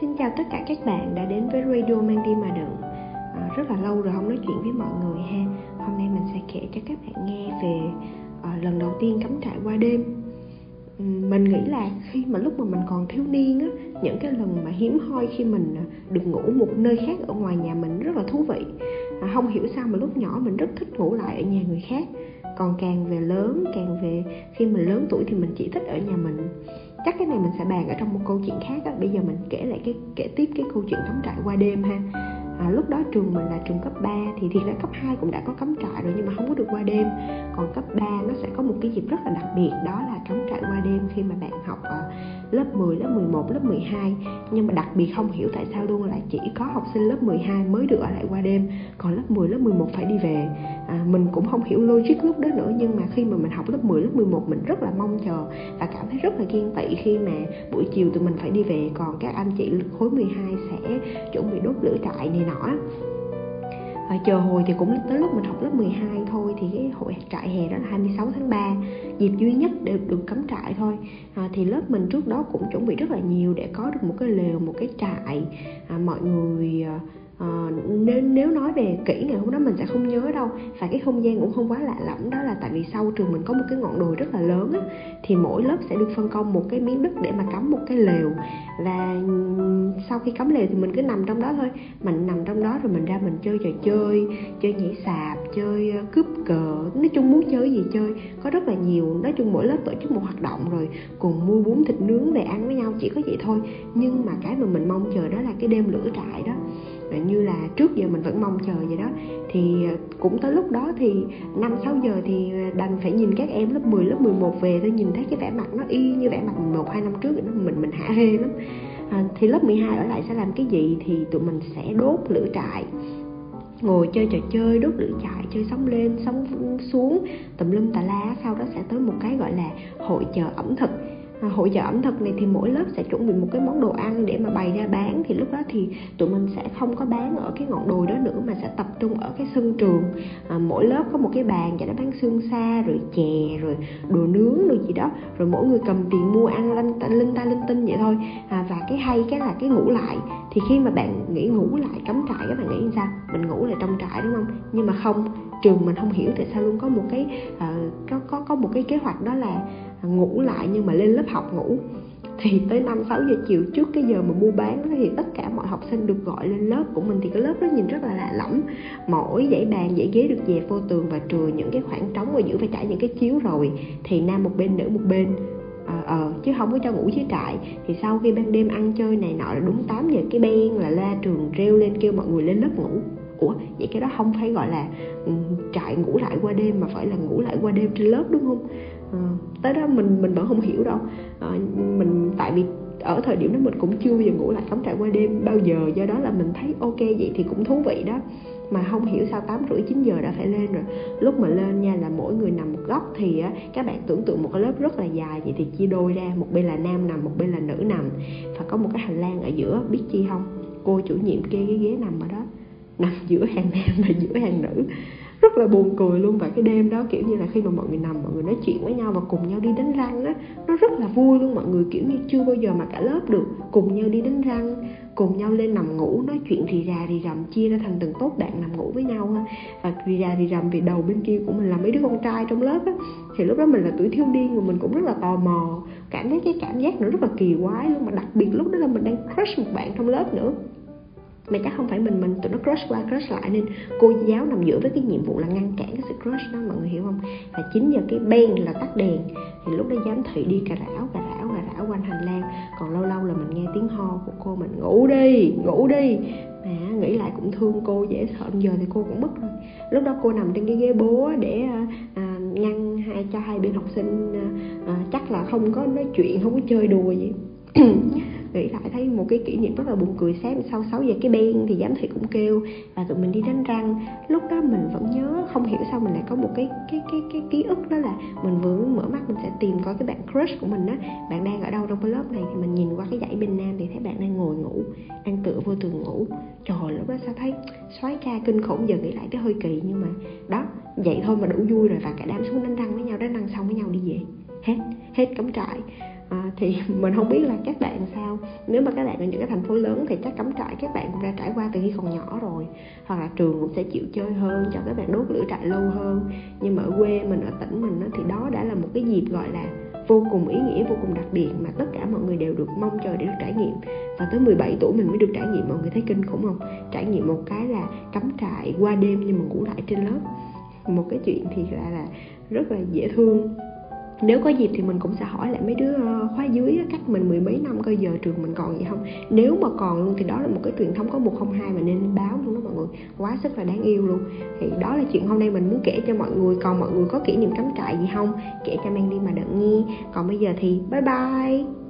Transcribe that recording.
Xin chào tất cả các bạn đã đến với Radio Mang Đi Mà Đựng à, Rất là lâu rồi không nói chuyện với mọi người ha. Hôm nay mình sẽ kể cho các bạn nghe về à, lần đầu tiên cắm trại qua đêm. Ừ, mình nghĩ là khi mà lúc mà mình còn thiếu niên á những cái lần mà hiếm hoi khi mình à, được ngủ một nơi khác ở ngoài nhà mình rất là thú vị. À, không hiểu sao mà lúc nhỏ mình rất thích ngủ lại ở nhà người khác. Còn càng về lớn càng về khi mình lớn tuổi thì mình chỉ thích ở nhà mình chắc cái này mình sẽ bàn ở trong một câu chuyện khác đó. bây giờ mình kể lại cái kể tiếp cái câu chuyện cắm trại qua đêm ha à, lúc đó trường mình là trường cấp 3 thì thiệt ra cấp 2 cũng đã có cắm trại rồi nhưng mà không có được qua đêm còn cấp 3 nó sẽ có một cái dịp rất là đặc biệt đó là cắm trại qua đêm khi mà bạn học ở lớp 10, lớp 11, lớp 12 nhưng mà đặc biệt không hiểu tại sao luôn là chỉ có học sinh lớp 12 mới được ở lại qua đêm. Còn lớp 10, lớp 11 phải đi về. À, mình cũng không hiểu logic lúc đó nữa nhưng mà khi mà mình học lớp 10, lớp 11 mình rất là mong chờ và cảm thấy rất là kiên tị khi mà buổi chiều tụi mình phải đi về. Còn các anh chị khối 12 sẽ chuẩn bị đốt lửa trại này nọ à, chờ hồi thì cũng tới lúc mình học lớp 12 thôi thì cái hội trại hè đó là 26 tháng 3 dịp duy nhất để được cắm trại thôi. À, thì lớp mình trước đó cũng chuẩn bị rất là nhiều để có được một cái lều một cái trại. À, mọi người à, à, nếu nếu nói về kỹ ngày hôm đó mình sẽ không nhớ đâu. Và cái không gian cũng không quá lạ lẫm đó là tại vì sau trường mình có một cái ngọn đồi rất là lớn á, thì mỗi lớp sẽ được phân công một cái miếng đất để mà cắm một cái lều. Và sau khi cắm lều thì mình cứ nằm trong đó thôi. Mình nằm trong đó rồi mình ra mình chơi trò chơi chơi nhảy sạp chơi ờ, cướp cờ nói chung muốn chơi gì chơi. Có rất là nhiều nói chung mỗi lớp tổ chức một hoạt động rồi cùng mua bún thịt nướng về ăn với nhau chỉ có vậy thôi. Nhưng mà cái mà mình mong chờ đó là cái đêm lửa trại đó. Như là trước giờ mình vẫn mong chờ vậy đó. Thì ờ, cũng tới lúc đó thì năm sáu giờ thì ờ, đành phải nhìn các em lớp 10, lớp 11 về tôi nhìn thấy cái vẻ mặt nó y như vẻ mặt một hai năm trước mình mình hả hê lắm. À, thì lớp 12 ở lại sẽ làm cái gì thì tụi mình sẽ đốt lửa trại ngồi chơi trò chơi, đốt lửa chạy chơi sóng lên, sóng xuống, tùm lum tà lá sau đó sẽ tới một cái gọi là hội chợ ẩm thực. Ờ, hội chợ ẩm thực này thì mỗi lớp sẽ chuẩn bị một cái món đồ ăn để mà bày ra bán. Thì lúc đó thì tụi mình sẽ không có bán ở cái ngọn đồi đó nữa mà sẽ tập trung ở cái sân trường. À, mỗi lớp có một cái bàn và nó bán xương xa rồi chè rồi đồ nướng rồi gì đó. Rồi mỗi người cầm tiền mua ăn linh ta linh ta linh tinh vậy thôi. À, và cái hay cái là cái ngủ lại. Thì khi mà bạn nghĩ ngủ lại cắm trại các bạn nghĩ sao? Mình ngủ lại trong trại đúng không? Nhưng mà không trường mình không hiểu tại sao luôn có một cái uh, có có có một cái kế hoạch đó là ngủ lại nhưng mà lên lớp học ngủ. Thì tới 5 6 giờ chiều trước cái giờ mà mua bán thì tất cả mọi học sinh được gọi lên lớp của mình. Thì cái lớp đó nhìn rất là lạ lẫm. Mỗi dãy bàn dãy ghế được dẹp vô tường và trừ những cái khoảng trống ở giữa phải trải những cái chiếu rồi. Thì nam một bên nữ một bên. Ờ à, à, chứ không có cho ngủ dưới trại. Thì sau khi ban đêm ăn chơi này nọ là đúng 8 giờ cái ben là la trường reo lên kêu mọi người lên lớp ngủ. Ủa vậy cái đó không phải gọi là um, trại ngủ lại qua đêm mà phải là ngủ lại qua đêm trên lớp đúng không? Ờ, tới đó mình mình vẫn không hiểu đâu. À, mình tại vì ở thời điểm đó mình cũng chưa bao giờ ngủ lại cắm trại qua đêm bao giờ. Do đó là mình thấy ok vậy thì cũng thú vị đó. Mà không hiểu sao tám rưỡi chín giờ đã phải lên rồi. Lúc mà lên nha là mỗi người nằm một góc thì á các bạn tưởng tượng một cái lớp rất là dài vậy thì chia đôi ra một bên là nam nằm một bên là nữ nằm. Và có một cái hành lang ở giữa biết chi không? Cô chủ nhiệm kê cái ghế nằm ở đó nằm giữa hàng nam và giữa hàng nữ rất là buồn cười luôn. Và cái đêm đó, kiểu như là, khi mà mọi người nằm, mọi người nói chuyện với nhau và cùng nhau đi đánh răng á, nó rất là vui luôn. Mọi người, kiểu như, chưa bao giờ mà cả lớp được cùng nhau đi đánh răng, cùng nhau lên nằm ngủ, nói chuyện rì rà, rì rầm, chia ra thành từng tốt bạn nằm ngủ với nhau ha và rì rà, rì rầm vì đầu bên kia của mình là mấy đứa con trai trong lớp á. Thì lúc đó mình là tuổi thiếu niên rồi mình cũng rất là tò mò, cảm thấy cái cảm giác nó rất là kỳ quái luôn. Mà đặc biệt lúc đó là mình đang crush một bạn trong lớp nữa mà chắc không phải mình mình tụi nó crush qua crush lại nên cô giáo nằm giữa với cái nhiệm vụ là ngăn cản cái sự crush đó mọi người hiểu không? Và 9 giờ cái ben là tắt đèn thì lúc đó giám thị đi cà rảo cà rảo cà rảo quanh hành lang. Còn lâu lâu là mình nghe tiếng ho của cô mình ngủ đi ngủ đi. Mà nghĩ lại cũng thương cô dễ sợ. Giờ thì cô cũng mất rồi. Lúc đó cô nằm trên cái ghế bố để à, à ngăn hai cho hai bên học sinh à, à, chắc là không có nói chuyện không có chơi đùa gì. nghĩ lại thấy một cái kỷ niệm rất là buồn cười sáng sau 6 giờ cái ben thì giám thị cũng kêu và tụi mình đi đánh răng. Lúc đó mình vẫn nhớ không hiểu sao mình lại có một cái cái cái cái ký ức đó là mình vừa mở mắt mình sẽ tìm coi cái bạn crush của mình á. Bạn đang ở đâu trong cái lớp này thì mình nhìn qua cái dãy bên nam thì thấy bạn đang ngồi ngủ, đang tựa vô tường ngủ. Trời lúc đó sao thấy xoáy ca kinh khủng, giờ nghĩ lại cái hơi kỳ nhưng mà đó, vậy thôi mà đủ vui rồi và cả đám xuống đánh răng với nhau, đánh răng xong với nhau đi về. Hết hết cắm trại à, thì mình không biết là các bạn sao. Nếu mà các bạn ở những cái thành phố lớn thì chắc cắm trại các bạn cũng đã trải qua từ khi còn nhỏ rồi. Hoặc là trường cũng sẽ chịu chơi hơn cho các bạn đốt lửa trại lâu hơn. Nhưng mà ở quê mình ở tỉnh mình đó, thì đó đã là một cái dịp gọi là vô cùng ý nghĩa vô cùng đặc biệt mà tất cả mọi người đều được mong chờ để được trải nghiệm. Và tới 17 tuổi mình mới được trải nghiệm mọi người thấy kinh khủng không? Trải nghiệm một cái là cắm trại qua đêm nhưng mà ngủ lại trên lớp. Một cái chuyện thì là là rất là dễ thương nếu có dịp thì mình cũng sẽ hỏi lại mấy đứa ờ, khóa dưới cách mình mười mấy năm coi giờ trường mình còn gì không? Nếu mà còn luôn thì đó là một cái truyền thống có một không hai mà nên báo luôn đó mọi người. Quá sức là đáng yêu luôn. Thì đó là chuyện hôm nay mình muốn kể cho mọi người. Còn mọi người có kỷ niệm cắm trại gì không? Kể cho mang đi mà đợi nghe. Còn bây giờ thì bye bye!